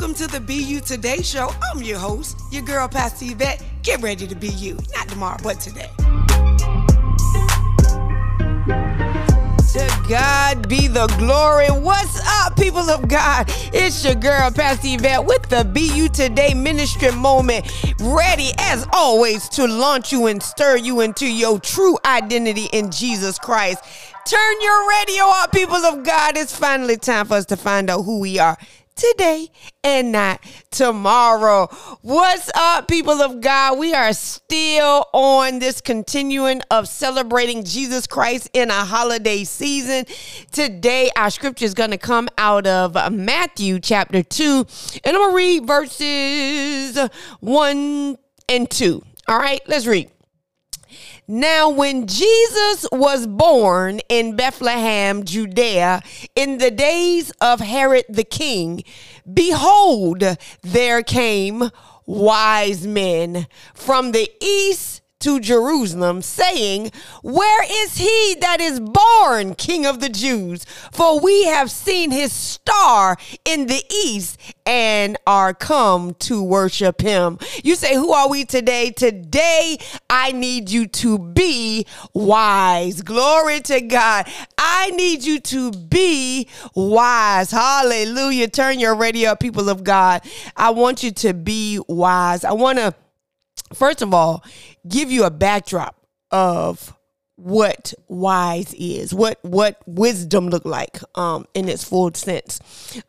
Welcome to the BU Today show. I'm your host, your girl, Pastor Yvette. Get ready to be you. Not tomorrow, but today. To God be the glory. What's up, people of God? It's your girl, Pastor Yvette, with the BU Today ministry moment. Ready, as always, to launch you and stir you into your true identity in Jesus Christ. Turn your radio up, people of God. It's finally time for us to find out who we are today and not tomorrow. What's up, people of God? We are still on this continuing of celebrating Jesus Christ in a holiday season. Today, our scripture is going to come out of Matthew chapter 2, and I'm going to read verses 1 and 2. All right, let's read. Now, when Jesus was born in Bethlehem, Judea, in the days of Herod the king, behold, there came wise men from the east to Jerusalem, saying, Where is he that is born King of the Jews? For we have seen his star in the east and are come to worship him. You say, Who are we today? Today, I need you to be wise. Glory to God. I need you to be wise. Hallelujah. Turn your radio people of God. I want you to be wise. I want to first of all, give you a backdrop of what wise is, what what wisdom look like um in its full sense.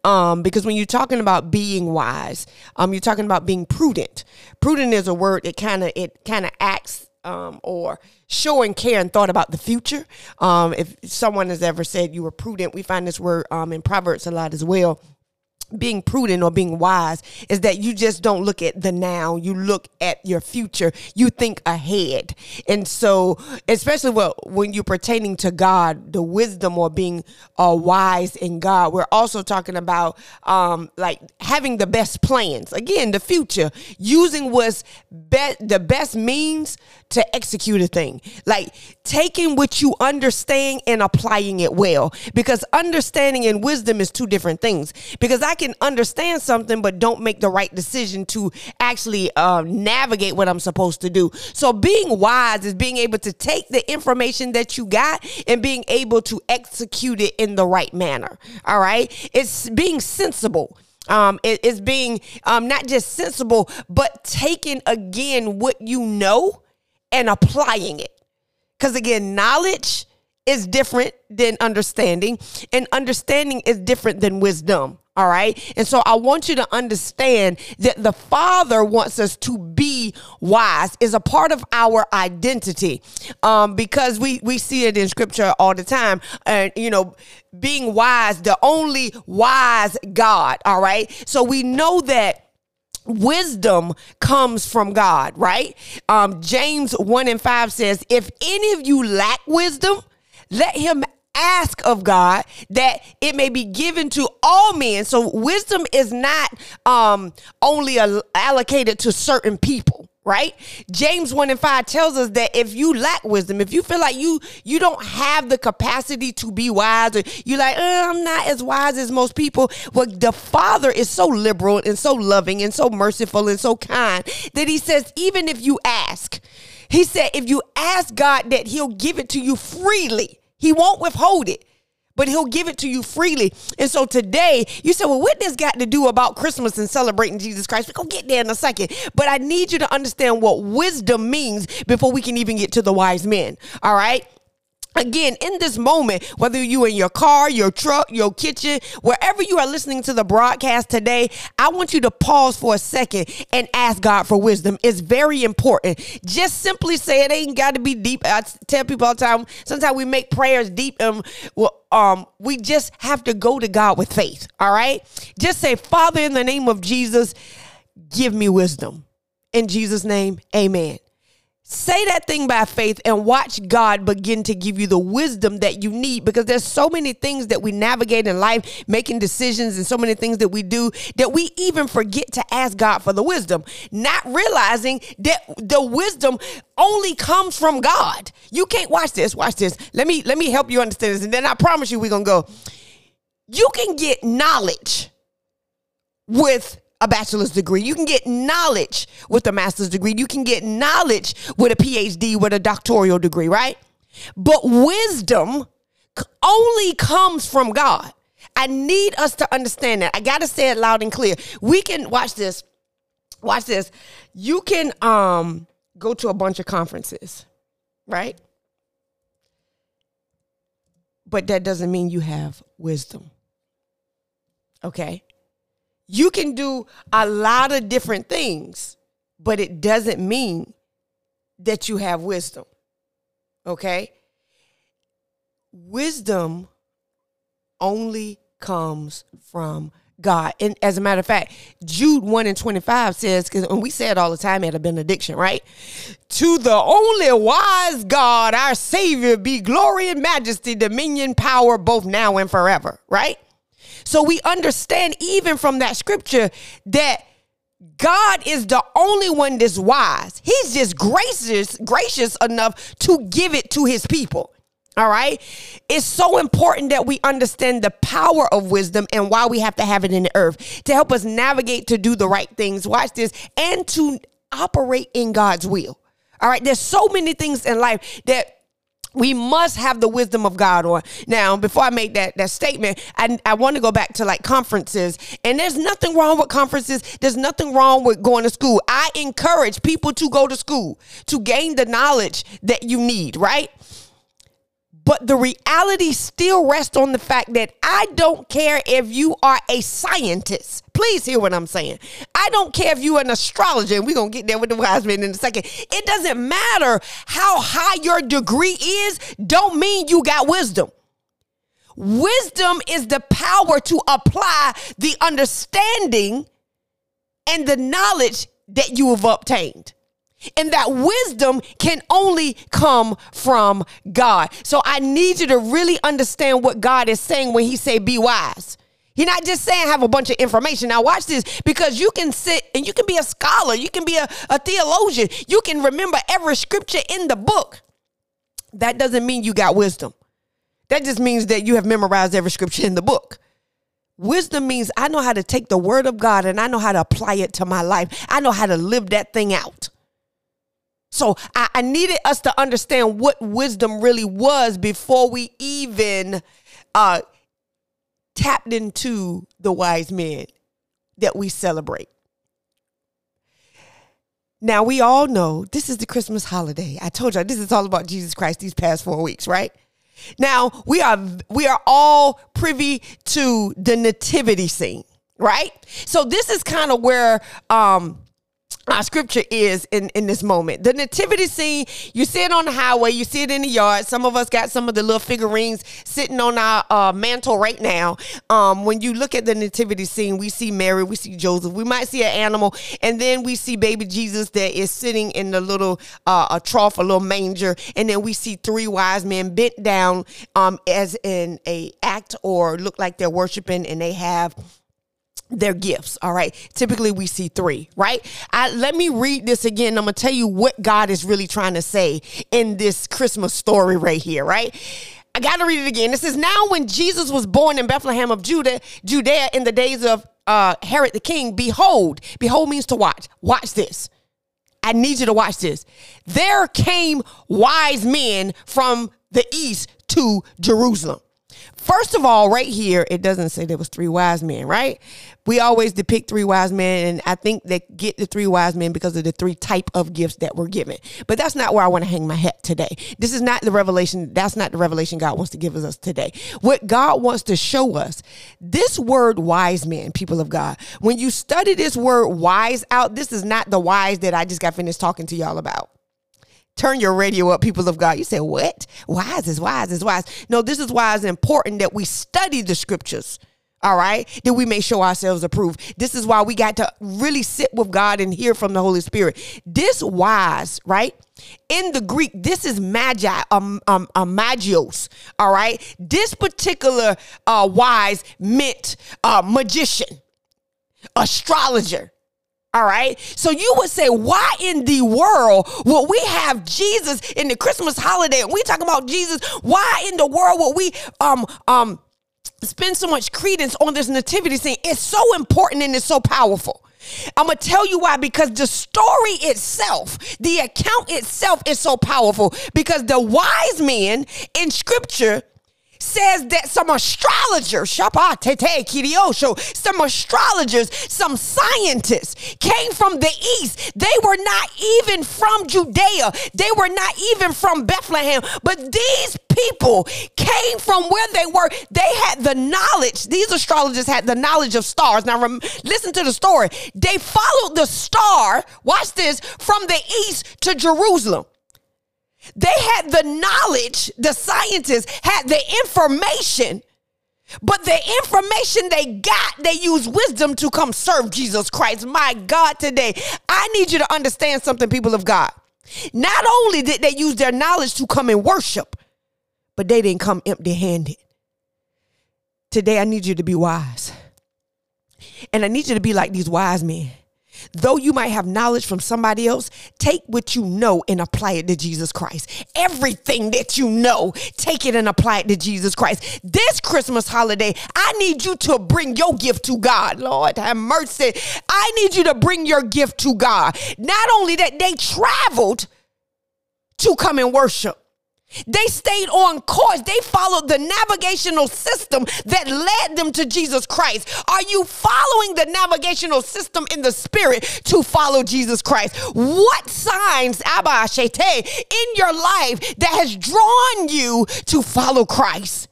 Um because when you're talking about being wise, um you're talking about being prudent. Prudent is a word that kind of it kind of acts um or showing care and thought about the future. Um if someone has ever said you were prudent, we find this word um in Proverbs a lot as well being prudent or being wise is that you just don't look at the now. You look at your future. You think ahead. And so especially when you're pertaining to god the wisdom or being uh, wise in god we're also talking about um, like having the best plans. Again the future using what's be- the best means to execute a thing. Like taking what you understand and applying it well. Because understanding and wisdom is two different things. Because i can understand something but don't make the right decision to actually uh, navigate what I'm supposed to do. So being wise is being able to take the information that you got and being able to execute it in the right manner. All right. It's being sensible. Um, it, it's being um, not just sensible, but taking again what you know and applying it. Because again, knowledge is different than understanding, and understanding is different than wisdom. All right. And so I want you to understand that the Father wants us to be wise is a part of our identity. Um, because we, we see it in scripture all the time. And, you know, being wise, the only wise God. All right. So we know that wisdom comes from God, right? Um, James 1 and 5 says, If any of you lack wisdom, let him ask of God that it may be given to all men. So wisdom is not um, only allocated to certain people right james 1 and 5 tells us that if you lack wisdom if you feel like you you don't have the capacity to be wise or you're like uh, i'm not as wise as most people well the father is so liberal and so loving and so merciful and so kind that he says even if you ask he said if you ask god that he'll give it to you freely he won't withhold it but he'll give it to you freely. And so today, you say, well, what this got to do about Christmas and celebrating Jesus Christ? We're going to get there in a second. But I need you to understand what wisdom means before we can even get to the wise men. All right? Again, in this moment, whether you're in your car, your truck, your kitchen, wherever you are listening to the broadcast today, I want you to pause for a second and ask God for wisdom. It's very important. Just simply say it ain't got to be deep. I tell people all the time, sometimes we make prayers deep and well, um, we just have to go to God with faith. All right. Just say, Father, in the name of Jesus, give me wisdom. In Jesus' name, amen. Say that thing by faith and watch God begin to give you the wisdom that you need because there's so many things that we navigate in life, making decisions and so many things that we do that we even forget to ask God for the wisdom, not realizing that the wisdom only comes from God. You can't watch this, watch this. Let me let me help you understand this and then I promise you we're going to go. You can get knowledge with a bachelor's degree. You can get knowledge with a master's degree. You can get knowledge with a PhD, with a doctoral degree, right? But wisdom only comes from God. I need us to understand that. I got to say it loud and clear. We can watch this. Watch this. You can um go to a bunch of conferences, right? But that doesn't mean you have wisdom. Okay? You can do a lot of different things, but it doesn't mean that you have wisdom. Okay? Wisdom only comes from God. And as a matter of fact, Jude 1 and 25 says, because we say it all the time at a benediction, right? To the only wise God, our Savior, be glory and majesty, dominion, power, both now and forever, right? So we understand even from that scripture that God is the only one that's wise. He's just gracious, gracious enough to give it to his people. All right. It's so important that we understand the power of wisdom and why we have to have it in the earth to help us navigate to do the right things. Watch this and to operate in God's will. All right. There's so many things in life that we must have the wisdom of God on. Now, before I make that, that statement, I, I want to go back to like conferences. And there's nothing wrong with conferences. There's nothing wrong with going to school. I encourage people to go to school to gain the knowledge that you need, right? But the reality still rests on the fact that I don't care if you are a scientist. Please hear what I'm saying. I don't care if you're an astrologer, and we're going to get there with the wise men in a second. It doesn't matter how high your degree is, don't mean you got wisdom. Wisdom is the power to apply the understanding and the knowledge that you have obtained. And that wisdom can only come from God. So I need you to really understand what God is saying when he say be wise. He's not just saying have a bunch of information. Now watch this because you can sit and you can be a scholar, you can be a, a theologian, you can remember every scripture in the book. That doesn't mean you got wisdom. That just means that you have memorized every scripture in the book. Wisdom means I know how to take the word of God and I know how to apply it to my life. I know how to live that thing out. So I, I needed us to understand what wisdom really was before we even uh, tapped into the wise men that we celebrate. Now, we all know this is the Christmas holiday. I told you this is all about Jesus Christ these past four weeks, right? Now, we are we are all privy to the nativity scene, right? So this is kind of where um our scripture is in, in this moment. The nativity scene, you see it on the highway, you see it in the yard. Some of us got some of the little figurines sitting on our uh, mantle right now. Um, when you look at the nativity scene, we see Mary, we see Joseph, we might see an animal, and then we see baby Jesus that is sitting in the little uh, a trough, a little manger, and then we see three wise men bent down um, as in a act or look like they're worshiping, and they have their gifts all right typically we see three right I, let me read this again i'm gonna tell you what god is really trying to say in this christmas story right here right I got to read it again. It says, now when Jesus was born in Bethlehem of Judah, Judea in the days of uh, Herod the king. Behold, behold means to watch. Watch this. I need you to watch this. There came wise men from the east to Jerusalem. First of all, right here, it doesn't say there was three wise men, right? We always depict three wise men, and I think they get the three wise men because of the three type of gifts that were given. But that's not where I want to hang my hat today. This is not the revelation. That's not the revelation God wants to give us today. What God wants to show us, this word wise men, people of God, when you study this word wise out, this is not the wise that I just got finished talking to y'all about turn your radio up, people of God. You say, what? Wise is wise is wise. No, this is why it's important that we study the scriptures. All right, that we may show ourselves approved. This is why we got to really sit with God and hear from the Holy Spirit. This wise, right? In the Greek, this is magi, um, um, um magios. All right, this particular uh, wise meant uh, magician, astrologer. All right. So you would say, why in the world would we have Jesus in the Christmas holiday? And we talk about Jesus. Why in the world would we um um spend so much credence on this nativity scene. It's so important and it's so powerful. I'm going to tell you why because the story itself, the account itself is so powerful because the wise men in scripture says that some astrologers, some astrologers, some scientists came from the east. They were not even from Judea. They were not even from Bethlehem. But these people came from where they were. They had the knowledge. These astrologers had the knowledge of stars. Now, rem- listen to the story. They followed the star, watch this, from the east to Jerusalem. They had the knowledge, the scientists had the information, but the information they got, they used wisdom to come serve Jesus Christ. My God, today, I need you to understand something, people of God. Not only did they use their knowledge to come and worship, but they didn't come empty handed. Today, I need you to be wise. And I need you to be like these wise men. Though you might have knowledge from somebody else, take what you know and apply it to Jesus Christ. Everything that you know, take it and apply it to Jesus Christ. This Christmas holiday, I need you to bring your gift to God. Lord, have mercy. I need you to bring your gift to God. Not only that, they traveled to come and worship. They stayed on course. They followed the navigational system that led them to Jesus Christ. Are you following the navigational system in the spirit to follow Jesus Christ? What signs, Abba Shete, in your life that has drawn you to follow Christ?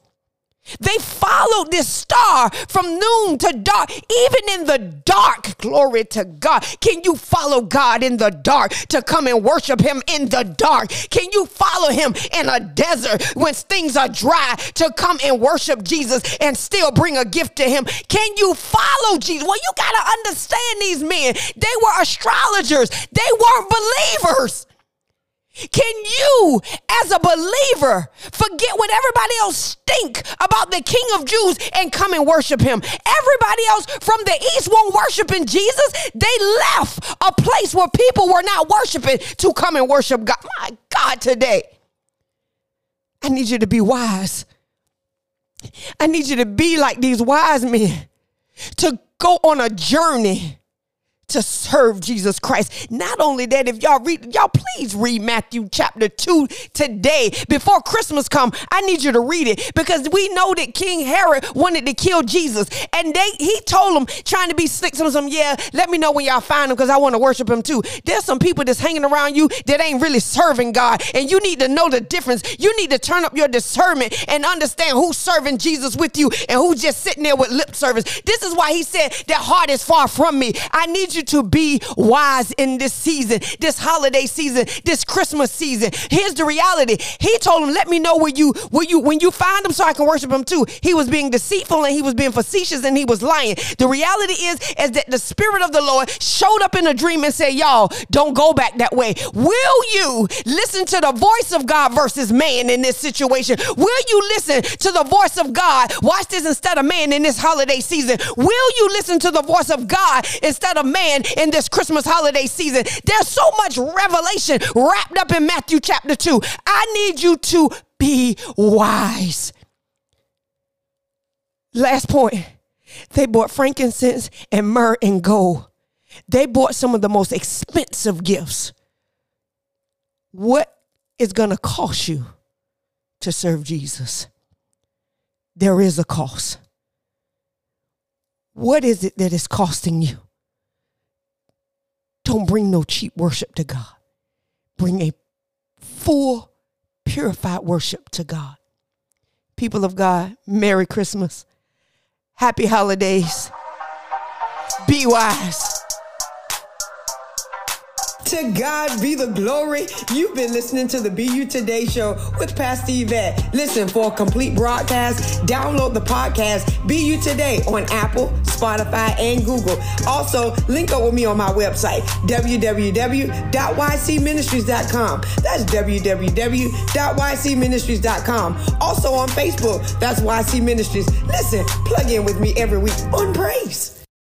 They followed this star from noon to dark, even in the dark. Glory to God. Can you follow God in the dark to come and worship Him in the dark? Can you follow Him in a desert when things are dry to come and worship Jesus and still bring a gift to Him? Can you follow Jesus? Well, you got to understand these men. They were astrologers, they weren't believers. Can you, as a believer, forget what everybody else stink about the King of Jews and come and worship him? Everybody else from the east won't worship in Jesus. They left a place where people were not worshiping to come and worship God. My God, today. I need you to be wise. I need you to be like these wise men, to go on a journey to serve Jesus Christ. Not only that, if y'all read, y'all please read Matthew chapter 2 today. Before Christmas come, I need you to read it because we know that King Herod wanted to kill Jesus. And they he told them, trying to be slick to them, yeah, let me know when y'all find him because I want to worship him too. There's some people that's hanging around you that ain't really serving God. And you need to know the difference. You need to turn up your discernment and understand who's serving Jesus with you and who's just sitting there with lip service. This is why he said that heart is far from me. I need you you to be wise in this season, this holiday season, this Christmas season. Here's the reality. He told him, let me know where you, where you, when you find him so I can worship him too. He was being deceitful and he was being facetious and he was lying. The reality is, is that the spirit of the Lord showed up in a dream and said, y'all don't go back that way. Will you listen to the voice of God versus man in this situation? Will you listen to the voice of God? Watch this instead of man in this holiday season. Will you listen to the voice of God instead of in this Christmas holiday season. There's so much revelation wrapped up in Matthew chapter 2. I need you to be wise. Last point. They bought frankincense and myrrh and gold. They bought some of the most expensive gifts. What is going to cost you to serve Jesus? There is a cost. What is it that is costing you? Don't bring no cheap worship to God. Bring a full, purified worship to God. People of God, Merry Christmas. Happy holidays. Be wise. To God be the glory. You've been listening to the BU Today Show with Pastor Yvette. Listen for a complete broadcast. Download the podcast BU Today on Apple, Spotify, and Google. Also, link up with me on my website, www.ycministries.com. That's www.ycministries.com. Also on Facebook, that's YC Ministries. Listen, plug in with me every week on praise.